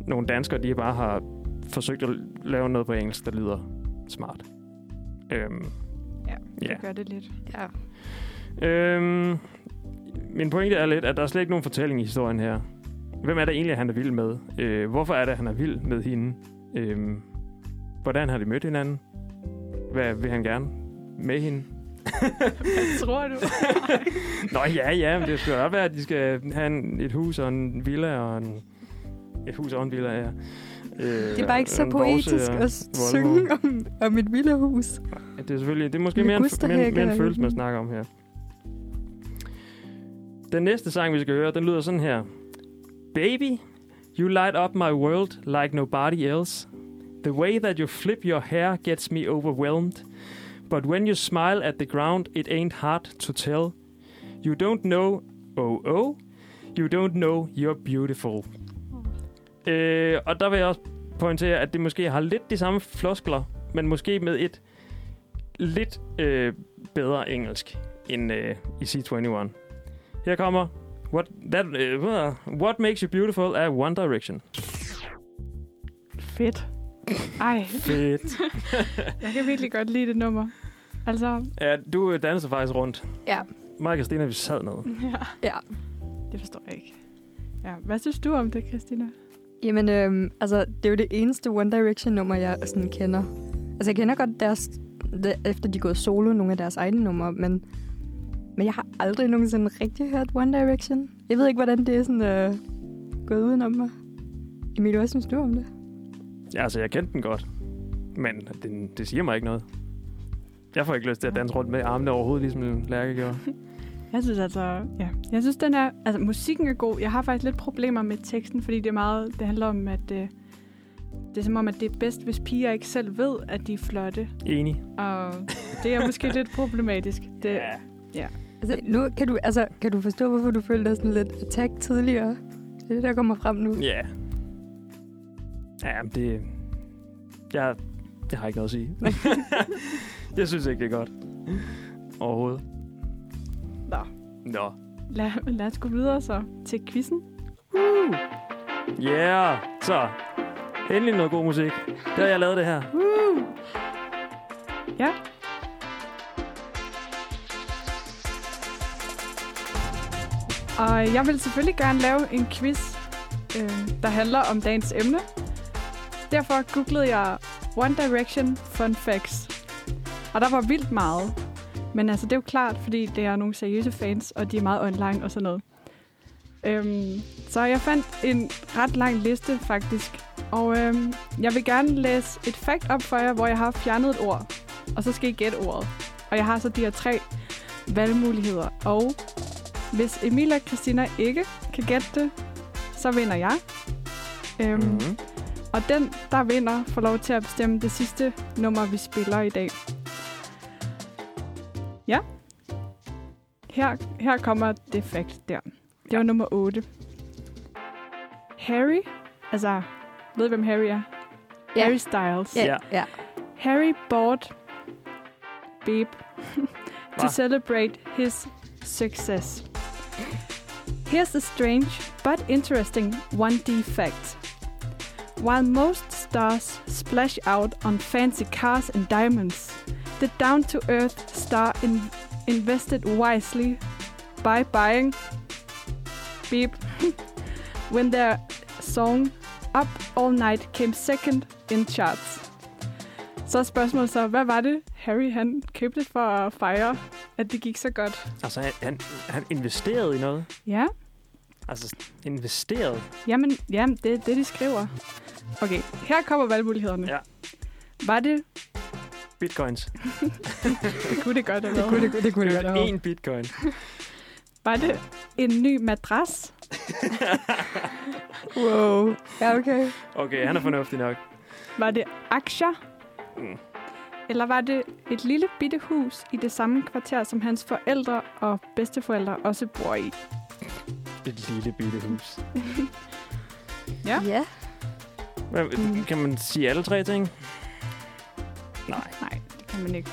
[SPEAKER 2] nogle danskere de bare har forsøgt at lave noget på engelsk, der lyder smart. Øhm,
[SPEAKER 3] Ja, det
[SPEAKER 2] Ja.
[SPEAKER 3] gør det lidt.
[SPEAKER 4] Ja.
[SPEAKER 2] øhm, min pointe er lidt, at der er slet ikke nogen fortælling i historien her. Hvem er det egentlig, han er vild med? Øh, hvorfor er det, han er vild med hende? Øhm, hvordan har de mødt hinanden? Hvad vil han gerne med hende?
[SPEAKER 3] Hvad tror du?
[SPEAKER 2] Nå ja, ja, men det skal da være, at de skal have en, et hus og en villa og en... Et hus og en villa, ja. Øh,
[SPEAKER 4] Det er bare ikke så poetisk at synge om, om et villahus.
[SPEAKER 2] Det er selvfølgelig... Det er måske mere en, mere, mere en følelse, man snakker om her. Den næste sang, vi skal høre, den lyder sådan her. Baby, you light up my world like nobody else. The way that you flip your hair gets me overwhelmed. But when you smile at the ground, it ain't hard to tell. You don't know, oh oh, you don't know you're beautiful. Øh, og der vil jeg også pointere, at det måske har lidt de samme floskler, men måske med et lidt øh, bedre engelsk end øh, i C21. Her kommer What, that, uh, What Makes You Beautiful af One Direction.
[SPEAKER 3] Fedt. Ej,
[SPEAKER 2] Fedt.
[SPEAKER 3] jeg kan virkelig godt lide det nummer. Altså,
[SPEAKER 2] ja, du øh, danser faktisk rundt.
[SPEAKER 4] Ja.
[SPEAKER 2] Mig og Christina, vi sad ned.
[SPEAKER 3] ja,
[SPEAKER 4] Ja.
[SPEAKER 3] det forstår jeg ikke. Ja, hvad synes du om det, Christina?
[SPEAKER 4] Jamen, øhm, altså, det er jo det eneste One Direction-nummer, jeg sådan kender. Altså, jeg kender godt deres, det, efter de er gået solo, nogle af deres egne numre, men, men jeg har aldrig nogensinde rigtig hørt One Direction. Jeg ved ikke, hvordan det er sådan, øh, gået udenom mig. Emil, hvad synes du om det?
[SPEAKER 2] Ja, altså, jeg kendte den godt. Men det, det siger mig ikke noget. Jeg får ikke lyst til at danse rundt med armene overhovedet, ligesom Lærke gjorde.
[SPEAKER 3] Jeg synes altså, ja. Jeg synes, den er, altså musikken er god. Jeg har faktisk lidt problemer med teksten, fordi det er meget, det handler om, at øh, det er som om, at det er bedst, hvis piger ikke selv ved, at de er flotte.
[SPEAKER 2] Enig.
[SPEAKER 3] Og det er måske lidt problematisk. Det,
[SPEAKER 4] Altså, nu kan du, altså, kan du forstå, hvorfor du følte dig sådan lidt attack tidligere? Det er det, der kommer frem nu.
[SPEAKER 2] Ja. Ja, men det... Jeg, jeg har ikke noget at sige. jeg synes ikke, det er godt. Overhovedet.
[SPEAKER 3] Nå.
[SPEAKER 2] Nå.
[SPEAKER 3] Lad, lad os gå videre så til quizzen.
[SPEAKER 2] Yeah! Så. Endelig noget god musik. Det har jeg lavet det her.
[SPEAKER 3] Ja. Og jeg vil selvfølgelig gerne lave en quiz, øh, der handler om dagens emne. Derfor googlede jeg One Direction Fun Facts. Og der var vildt meget. Men altså, det er jo klart, fordi det er nogle seriøse fans, og de er meget online og sådan noget. Øhm, så jeg fandt en ret lang liste, faktisk. Og øhm, jeg vil gerne læse et fact op for jer, hvor jeg har fjernet et ord. Og så skal I gætte ordet. Og jeg har så de her tre valgmuligheder. Og hvis Emil og Christina ikke kan gætte det, så vinder jeg. Øhm, mm.
[SPEAKER 2] Mm-hmm.
[SPEAKER 3] Og den, der vinder, får lov til at bestemme det sidste nummer, vi spiller i dag. Ja. Her, her kommer det fact der. Det var nummer 8. Harry, altså, ved I, hvem Harry er?
[SPEAKER 4] Ja.
[SPEAKER 3] Harry Styles.
[SPEAKER 4] Ja,
[SPEAKER 2] Ja.
[SPEAKER 3] Harry bought Babe to celebrate his success. Here's a strange but interesting 1D fact. While most stars splash out on fancy cars and diamonds, the down to earth star in- invested wisely by buying beep when their song Up All Night came second in charts. Så er spørgsmålet så, hvad var det, Harry han købte for at fejre, at det gik så godt?
[SPEAKER 2] Altså, han, han, han investerede i noget.
[SPEAKER 3] Ja,
[SPEAKER 2] Altså, investeret.
[SPEAKER 3] jamen, jamen det er det, de skriver. Okay, her kommer valgmulighederne.
[SPEAKER 2] Ja.
[SPEAKER 3] Var det,
[SPEAKER 2] Bitcoins.
[SPEAKER 3] det kunne det godt have
[SPEAKER 4] Det kunne
[SPEAKER 3] været.
[SPEAKER 4] det, det, kunne det godt have været.
[SPEAKER 2] En bitcoin.
[SPEAKER 3] Var det en ny madras?
[SPEAKER 4] Wow. Ja, okay.
[SPEAKER 2] Okay, han er fornuftig nok.
[SPEAKER 3] Var det aktier?
[SPEAKER 2] Mm.
[SPEAKER 3] Eller var det et lille bitte hus i det samme kvarter, som hans forældre og bedsteforældre også bor i?
[SPEAKER 2] Et lille bitte hus.
[SPEAKER 3] Ja.
[SPEAKER 4] Ja.
[SPEAKER 2] Hvad, kan man sige alle tre ting? Nej.
[SPEAKER 3] Nej, det kan man ikke.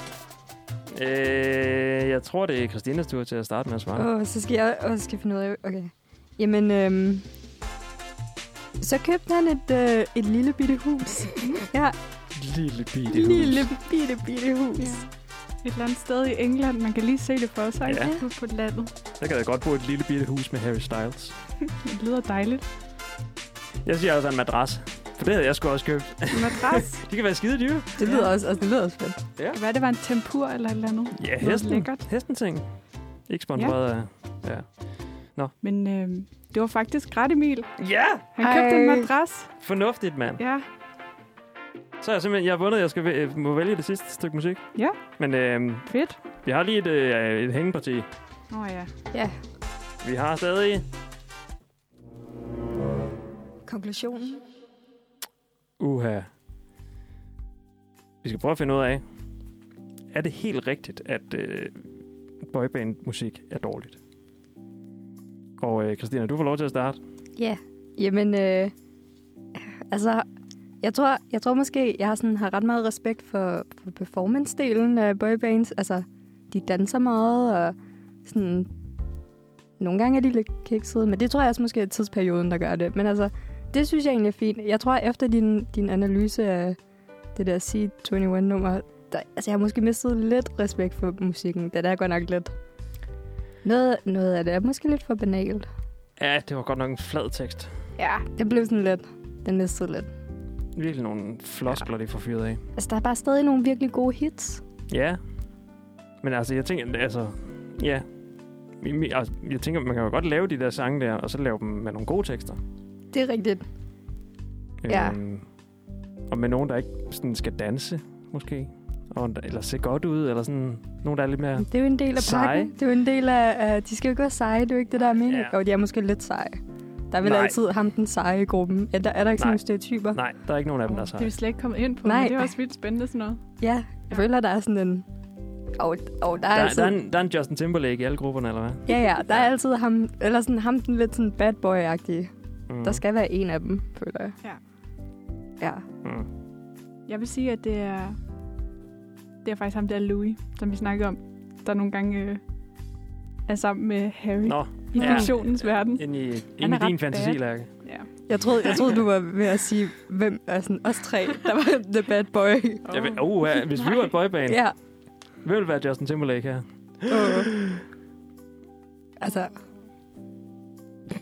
[SPEAKER 2] Øh, jeg tror, det er Christinas tur til at starte med at svare.
[SPEAKER 4] Åh, så skal jeg også skal finde ud af... Okay. Jamen, øhm, så købte han et, øh, et lille bitte hus. ja,
[SPEAKER 2] Lille bitte hus.
[SPEAKER 4] lille bitte bitte hus.
[SPEAKER 3] Ja. Et eller andet sted i England. Man kan lige se det for sig.
[SPEAKER 2] Ja.
[SPEAKER 3] Ude på landet.
[SPEAKER 2] Der kan jeg godt bo i et lille bitte hus med Harry Styles.
[SPEAKER 3] Det lyder dejligt.
[SPEAKER 2] Jeg siger også en madras. For det havde jeg sgu også købt.
[SPEAKER 3] Madras.
[SPEAKER 2] De kan være skide dyre.
[SPEAKER 4] Det lyder også, altså, det lyder også fedt.
[SPEAKER 3] Hvad det var en tempur eller et eller andet?
[SPEAKER 2] Ja, hesten.
[SPEAKER 3] lækkert.
[SPEAKER 2] Hesten ting. Ikke sponsoreret af... Ja.
[SPEAKER 3] Men øh, det var faktisk ret Emil.
[SPEAKER 2] ja!
[SPEAKER 3] Han købte en
[SPEAKER 4] Ej.
[SPEAKER 3] madras.
[SPEAKER 2] Fornuftigt, mand.
[SPEAKER 3] Ja.
[SPEAKER 2] Så er jeg simpelthen... Jeg har vundet. Jeg skal væ- må vælge det sidste stykke musik.
[SPEAKER 3] Ja.
[SPEAKER 2] Men øh,
[SPEAKER 3] Fedt.
[SPEAKER 2] vi har lige et, øh, et hængeparti.
[SPEAKER 3] Åh oh, ja.
[SPEAKER 4] Ja.
[SPEAKER 2] Vi har stadig...
[SPEAKER 4] Konklusionen.
[SPEAKER 2] Uha. Vi skal prøve at finde ud af, er det helt rigtigt, at øh, boyband-musik er dårligt? Og øh, Christina, du får lov til at starte.
[SPEAKER 4] Ja. Jamen, øh, altså, jeg tror, jeg tror måske, jeg har, sådan, har ret meget respekt for, for performance-delen af boybands. Altså, de danser meget, og sådan, nogle gange er de lidt kiksede, men det tror jeg også måske er tidsperioden, der gør det. Men altså, det synes jeg egentlig er fint. Jeg tror, efter din, din analyse af det der C21-nummer, der, altså, jeg har måske mistet lidt respekt for musikken. Det er godt nok lidt... Noget, noget af det er måske lidt for banalt.
[SPEAKER 2] Ja, det var godt nok en flad tekst.
[SPEAKER 4] Ja, det blev sådan lidt... Den mistede lidt.
[SPEAKER 2] Virkelig nogle floskler, de får fyret af.
[SPEAKER 4] Altså, der er bare stadig nogle virkelig gode hits.
[SPEAKER 2] Ja. Men altså, jeg tænker, altså... Ja. Altså, jeg tænker, man kan jo godt lave de der sange der, og så lave dem med nogle gode tekster.
[SPEAKER 4] Det er rigtigt. Ja.
[SPEAKER 2] Øhm, og med nogen, der ikke sådan skal danse, måske. Og, eller se godt ud, eller sådan... Nogen, der er lidt mere...
[SPEAKER 4] Det er jo en del af
[SPEAKER 2] Seje.
[SPEAKER 4] pakken. Det er jo en del af... Uh, de skal jo ikke være seje, det er jo ikke det, der er meningen.
[SPEAKER 2] Ja.
[SPEAKER 4] Ja. Og de er måske lidt seje. Der er vel
[SPEAKER 2] Nej.
[SPEAKER 4] altid ham den seje i gruppen. Er der, er der ikke sådan
[SPEAKER 2] Nej.
[SPEAKER 4] nogle stereotyper?
[SPEAKER 2] Nej, der er ikke nogen af dem, der er
[SPEAKER 3] Det er
[SPEAKER 2] seje.
[SPEAKER 3] vi slet ikke kommet ind på,
[SPEAKER 4] Nej.
[SPEAKER 3] men det er også vildt spændende sådan noget.
[SPEAKER 4] Ja, jeg føler, der er sådan en... Og, og der er
[SPEAKER 2] Der,
[SPEAKER 4] altid...
[SPEAKER 2] der, er en, der er en Justin Timberlake i alle grupperne, eller hvad?
[SPEAKER 4] Ja, ja, der er altid ham... Eller sådan ham den lidt sådan bad boy-agtige.
[SPEAKER 2] Mm.
[SPEAKER 4] Der skal være en af dem, føler jeg.
[SPEAKER 3] Ja.
[SPEAKER 4] Ja.
[SPEAKER 2] Mm.
[SPEAKER 3] Jeg vil sige, at det er, det er faktisk ham der Louis, som vi snakkede om, der nogle gange øh, er sammen med Harry
[SPEAKER 2] Nå,
[SPEAKER 3] i
[SPEAKER 2] ja.
[SPEAKER 3] fiktionens verden.
[SPEAKER 2] ind i, ind i din fantasi. Lærke.
[SPEAKER 3] Ja.
[SPEAKER 4] Jeg troede, jeg troede, du var ved at sige, hvem er sådan os tre, der var the bad boy.
[SPEAKER 2] Oh. Jeg ved, uh, ja, hvis vi var et boyband,
[SPEAKER 4] Ja.
[SPEAKER 2] hvem ville være Justin Timberlake her?
[SPEAKER 4] Uh. Altså,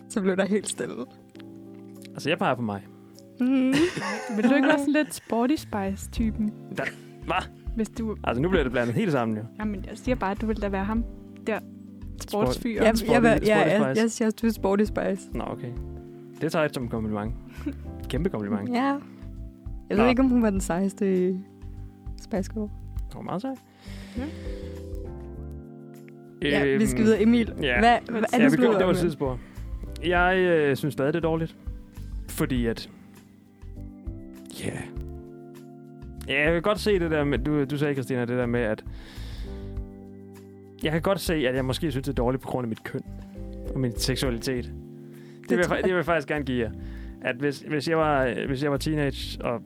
[SPEAKER 4] så blev der helt stille.
[SPEAKER 2] Altså, jeg peger på mig.
[SPEAKER 4] Mm.
[SPEAKER 3] Vil du ikke være sådan lidt Sporty Spice-typen?
[SPEAKER 2] Der- Hvad?
[SPEAKER 3] Hvis du...
[SPEAKER 2] Altså, nu bliver det blandet helt sammen, jo.
[SPEAKER 3] Jamen, jeg siger bare, at du vil da være ham der sportsfyr.
[SPEAKER 4] Jeg,
[SPEAKER 2] Sporty-
[SPEAKER 4] jeg, jeg, jeg, jeg, jeg siger, du er sporty spice.
[SPEAKER 2] Nå, okay. Det tager jeg som en kompliment. Kæmpe kompliment.
[SPEAKER 4] Ja. Jeg ved
[SPEAKER 2] Nå.
[SPEAKER 4] ikke, om hun var den sejeste i Spice Girl.
[SPEAKER 2] Det var meget sejt.
[SPEAKER 3] Ja.
[SPEAKER 4] Ja, vi skal videre. Emil,
[SPEAKER 2] ja.
[SPEAKER 4] hvad, hvad er
[SPEAKER 2] Ja,
[SPEAKER 4] du
[SPEAKER 2] vi det var et tidsspor. Jeg øh, synes stadig, det er dårligt. Fordi at... Ja. Yeah. Ja, jeg kan godt se det der med... Du, du sagde, Christina, det der med, at... Jeg kan godt se, at jeg måske synes, det er dårligt på grund af mit køn. Og min seksualitet. Det, det, vil, jeg, det vil jeg faktisk gerne give jer. At hvis, hvis, jeg var, hvis jeg var teenage og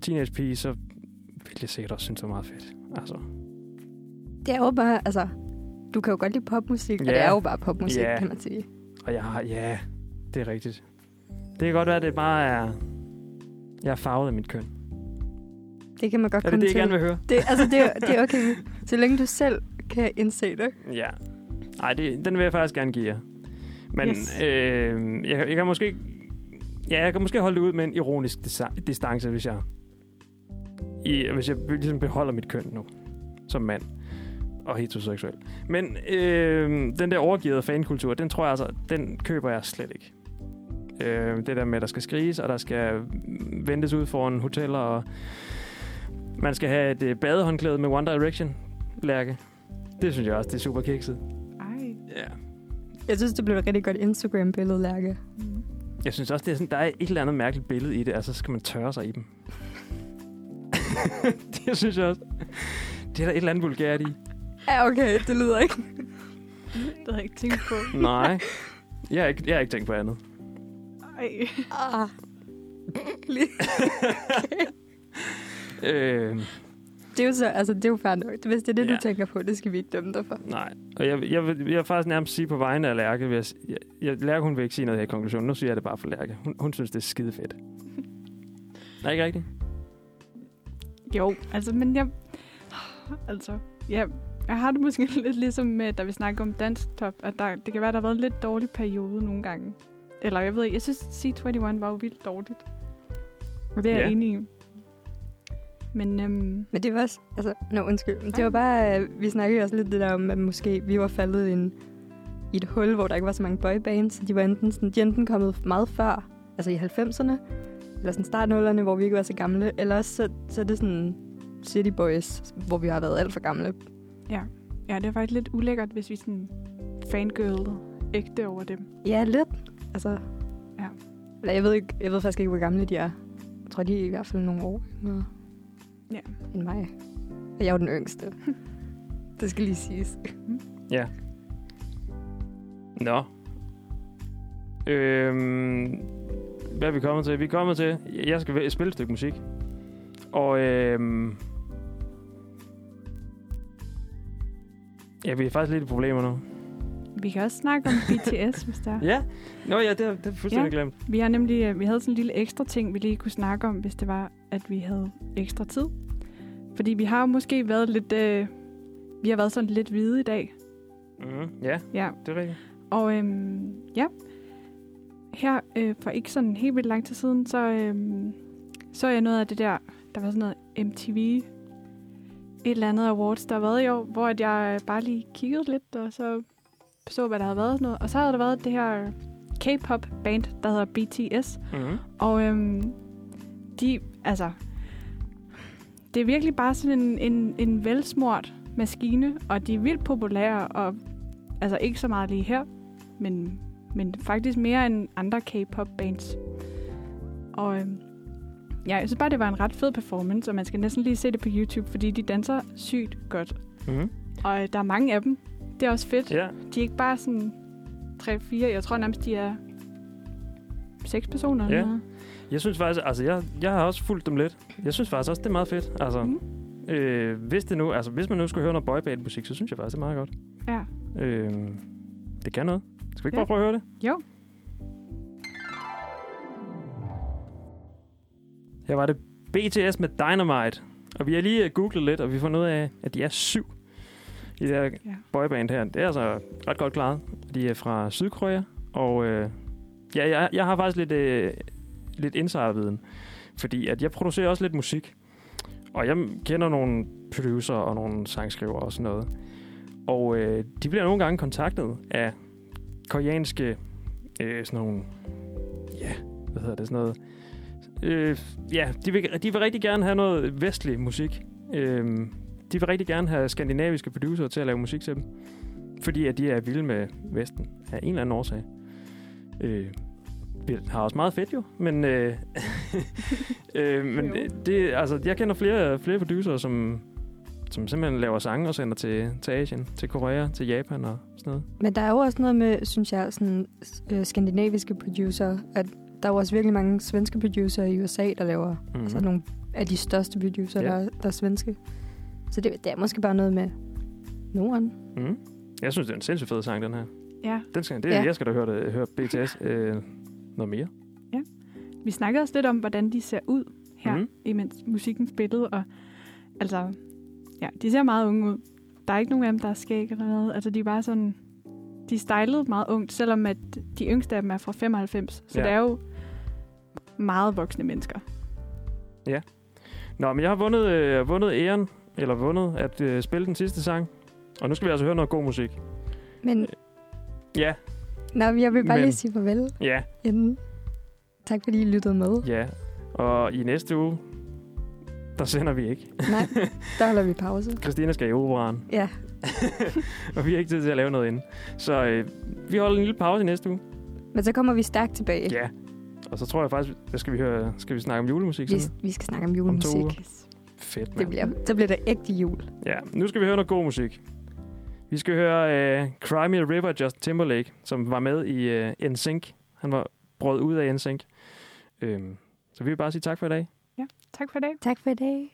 [SPEAKER 2] teenage pige, så ville jeg sikkert også synes, det var meget fedt. Altså,
[SPEAKER 4] Det er jo bare, altså... du kan jo godt lide popmusik, og
[SPEAKER 2] Ja.
[SPEAKER 4] det er jo bare popmusik,
[SPEAKER 2] Ja.
[SPEAKER 4] kan man sige.
[SPEAKER 2] Og jeg har, ja, det er rigtigt. Det kan godt være, at det bare er... Jeg er farvet af mit køn.
[SPEAKER 4] Det kan man godt
[SPEAKER 2] Er det
[SPEAKER 4] komme
[SPEAKER 2] det, jeg gerne vil høre?
[SPEAKER 4] Det, altså, det, er- det er okay. Så længe du selv kan indse det.
[SPEAKER 2] Ja. Nej, det, den vil jeg faktisk gerne give jer. Men
[SPEAKER 3] Yes.
[SPEAKER 2] øh, jeg, jeg kan måske... Ja, jeg kan måske holde det ud med en ironisk distance, hvis jeg... I, hvis jeg ligesom beholder mit køn nu, som mand og heteroseksuel. Men øh, den der overgivet fankultur, den tror jeg altså, den køber jeg slet ikke. Øh, det der med, at der skal skriges, og der skal ventes ud foran hoteller, og man skal have et øh, badehåndklæde med One Direction, Lærke. Det synes jeg også, det er super kikset.
[SPEAKER 3] Ej.
[SPEAKER 2] Ja.
[SPEAKER 4] Jeg synes, det blev et rigtig godt Instagram-billede, Lærke.
[SPEAKER 3] Mm.
[SPEAKER 2] Jeg synes også, det er sådan, der er et eller andet mærkeligt billede i det, altså så skal man tørre sig i dem. det synes jeg også. Det er der et eller andet vulgært i.
[SPEAKER 4] Ja, okay, det lyder ikke.
[SPEAKER 3] Det havde jeg ikke tænkt på.
[SPEAKER 2] Nej. Jeg har ikke, jeg har ikke tænkt på andet.
[SPEAKER 3] Ej.
[SPEAKER 4] Ah.
[SPEAKER 2] Øh,
[SPEAKER 4] Det er jo så, altså det er jo fair nok. Hvis det er det,
[SPEAKER 2] Ja.
[SPEAKER 4] du tænker på, det skal vi ikke dømme dig for.
[SPEAKER 2] nej. Og jeg, jeg, vil, jeg vil faktisk nærmest sige på vegne af Lærke, jeg, jeg, jeg, Lærke hun vil ikke sige noget her i konklusionen. Nu siger jeg det bare for Lærke. Hun, hun synes, det er skide fedt. Nej, ikke rigtigt?
[SPEAKER 3] Jo, altså, men jeg... Altså, ja, jeg har det måske lidt ligesom med, da vi snakker om danstop, at der, det kan være, der har været en lidt dårlig periode nogle gange. Eller jeg ved ikke, jeg synes, C21 var jo vildt dårligt. Og det er jeg
[SPEAKER 2] Ja.
[SPEAKER 3] enig i. Men øhm,
[SPEAKER 4] Men det var også, altså, no, undskyld. Det var bare, øh, vi snakkede også lidt det der om, at måske vi var faldet i, en, i et hul, hvor der ikke var så mange boybands. Så de var enten, sådan, de enten kommet meget før, altså i 90'erne, eller sådan startnullerne, hvor vi ikke var så gamle, eller også så, så er det sådan City Boys, hvor vi har været alt for gamle.
[SPEAKER 3] ja, det er faktisk lidt ulækkert, hvis vi sådan fangirlede ægte over dem.
[SPEAKER 4] Ja, lidt. Altså,
[SPEAKER 3] Ja.
[SPEAKER 4] Eller jeg ved, ikke, jeg ved faktisk ikke, hvor gamle de er. Jeg tror, de er i hvert fald nogle år yngre
[SPEAKER 3] Ja.
[SPEAKER 4] end mig. Og jeg er jo den yngste. det skal lige siges.
[SPEAKER 2] Ja. Nå. Øhm, hvad er vi kommet til? Vi er kommet til, jeg skal spille et stykke musik. Og øhm, ja, vi er faktisk lidt i problemer nu.
[SPEAKER 3] Vi kan også snakke om BTS, hvis der er.
[SPEAKER 2] Ja? Nå ja, det er, det er fuldstændig
[SPEAKER 3] Ja.
[SPEAKER 2] glemt.
[SPEAKER 3] Vi har nemlig øh, vi havde sådan en lille ekstra ting, vi lige kunne snakke om, hvis det var, at vi havde ekstra tid. Fordi vi har jo måske været lidt... Øh, vi har været sådan lidt hvide i dag.
[SPEAKER 2] Mm, ja,
[SPEAKER 3] Ja.
[SPEAKER 2] det er rigtigt.
[SPEAKER 3] Og øhm, ja, her øh, for ikke sådan helt vildt lang tid siden, så øhm, så jeg noget af det der, der var sådan noget MTV, et eller andet awards, der har været i år, hvor at jeg bare lige kiggede lidt, og så så, hvad der havde været noget. Og så havde der været det her K-pop band, der hedder BTS.
[SPEAKER 2] Mm.
[SPEAKER 3] Og øhm, de, altså, det er virkelig bare sådan en, en, en velsmurt maskine, og de er vildt populære, og altså ikke så meget lige her, men, men faktisk mere end andre K-pop bands. Og øhm, ja, jeg synes bare, det var en ret fed performance, og man skal næsten lige se det på YouTube, fordi de danser sygt godt.
[SPEAKER 2] Mm.
[SPEAKER 3] Og øh, der er mange af dem. Det er også fedt.
[SPEAKER 2] Ja,
[SPEAKER 3] De er ikke bare sådan 3-4, jeg tror nærmest, de er seks personer. eller
[SPEAKER 2] Ja.
[SPEAKER 3] noget.
[SPEAKER 2] jeg synes faktisk, altså jeg, jeg har også fulgt dem lidt. Jeg synes faktisk også, det er meget fedt. Altså,
[SPEAKER 3] Mhm.
[SPEAKER 2] øh, hvis, det nu, altså, hvis man nu skulle høre noget boyband-musik, så synes jeg faktisk, det er meget godt.
[SPEAKER 3] Ja.
[SPEAKER 2] Øh, det kan noget. Skal vi ikke
[SPEAKER 3] Ja.
[SPEAKER 2] bare prøve at høre det?
[SPEAKER 3] Jo.
[SPEAKER 2] Her var det BTS med Dynamite. Og vi har lige øh, googlet lidt, og vi har fundet ud af, at de er syv i det her
[SPEAKER 3] Ja.
[SPEAKER 2] boyband her. Det er altså ret godt klaret. De er fra Sydkorea, og øh, ja, jeg, jeg har faktisk lidt, øh, lidt insiderviden, fordi at jeg producerer også lidt musik. Og jeg kender nogle producer og nogle sangskrivere og sådan noget. Og øh, de bliver nogle gange kontaktet af koreanske øh, sådan nogle, ja, hvad hedder det, sådan noget, øh, ja, de vil, de vil rigtig gerne have noget vestlig musik. Øh, de vil rigtig gerne have skandinaviske producer til at lave musik til dem. Fordi at de er vilde med Vesten af en eller anden årsag. Øh, vi har også meget fedt jo, men, øh, øh, men
[SPEAKER 3] Jo.
[SPEAKER 2] det, altså, jeg kender flere, flere producer, som, som simpelthen laver sange og sender til, til Asien, til Korea, til Japan og sådan noget.
[SPEAKER 4] Men der er jo også noget med, synes jeg, sådan, øh, skandinaviske producer, at der er jo også virkelig mange svenske producer i USA, der laver
[SPEAKER 2] Mhm.
[SPEAKER 4] mm-hmm. altså nogle af de største producer,
[SPEAKER 2] ja.
[SPEAKER 4] der, der er svenske. Så det, det er måske bare noget med Norden.
[SPEAKER 2] Mm. Jeg synes, det er en sindssygt fed sang, den her.
[SPEAKER 3] Ja,
[SPEAKER 2] Den skal, det,
[SPEAKER 4] Ja.
[SPEAKER 2] Jeg skal da høre, det, høre BTS øh, noget mere.
[SPEAKER 3] vi snakkede også lidt om, hvordan de ser ud her, mm. imens musikken spillede, og altså, ja, de ser meget unge ud. Der er ikke nogen af dem, der er skæg eller noget. Altså, de er bare sådan, de er stylet meget ungt, selvom at de yngste af dem er fra 95. Så
[SPEAKER 2] Ja.
[SPEAKER 3] ja. det er jo meget voksne mennesker.
[SPEAKER 2] Nå, men jeg har vundet, øh, vundet æren, eller vundet at øh, spille den sidste sang. Og nu skal vi altså høre noget god musik.
[SPEAKER 4] Men
[SPEAKER 2] Ja,
[SPEAKER 4] nå, jeg vil bare
[SPEAKER 2] Men-
[SPEAKER 4] lige sige farvel
[SPEAKER 2] ja,
[SPEAKER 4] inden. Tak fordi I lyttede med.
[SPEAKER 2] ja. Og i næste uge, der sender vi ikke.
[SPEAKER 4] Nej, der holder vi pause.
[SPEAKER 2] Christina skal i operaren,
[SPEAKER 4] Ja,
[SPEAKER 2] og vi har ikke tid til at lave noget inden. Så øh, vi holder en lille pause i næste uge.
[SPEAKER 4] men så kommer vi stærkt tilbage.
[SPEAKER 2] Ja. Og så tror jeg faktisk, der skal vi, høre, skal vi snakke om julemusik.
[SPEAKER 4] Vi,
[SPEAKER 2] Sådan.
[SPEAKER 4] vi skal snakke om julemusik.
[SPEAKER 2] uger. Fedt,
[SPEAKER 4] Det
[SPEAKER 2] mand.
[SPEAKER 4] bliver, så bliver der ægte jul.
[SPEAKER 2] Ja, nu skal vi høre noget god musik. Vi skal høre uh, Cry Me a River, Justin Timberlake, som var med i uh, NSYNC. Han var brød ud af NSYNC. Øhm, så vi vil bare sige tak for i dag.
[SPEAKER 3] Tak for i dag.
[SPEAKER 4] Tak for i dag.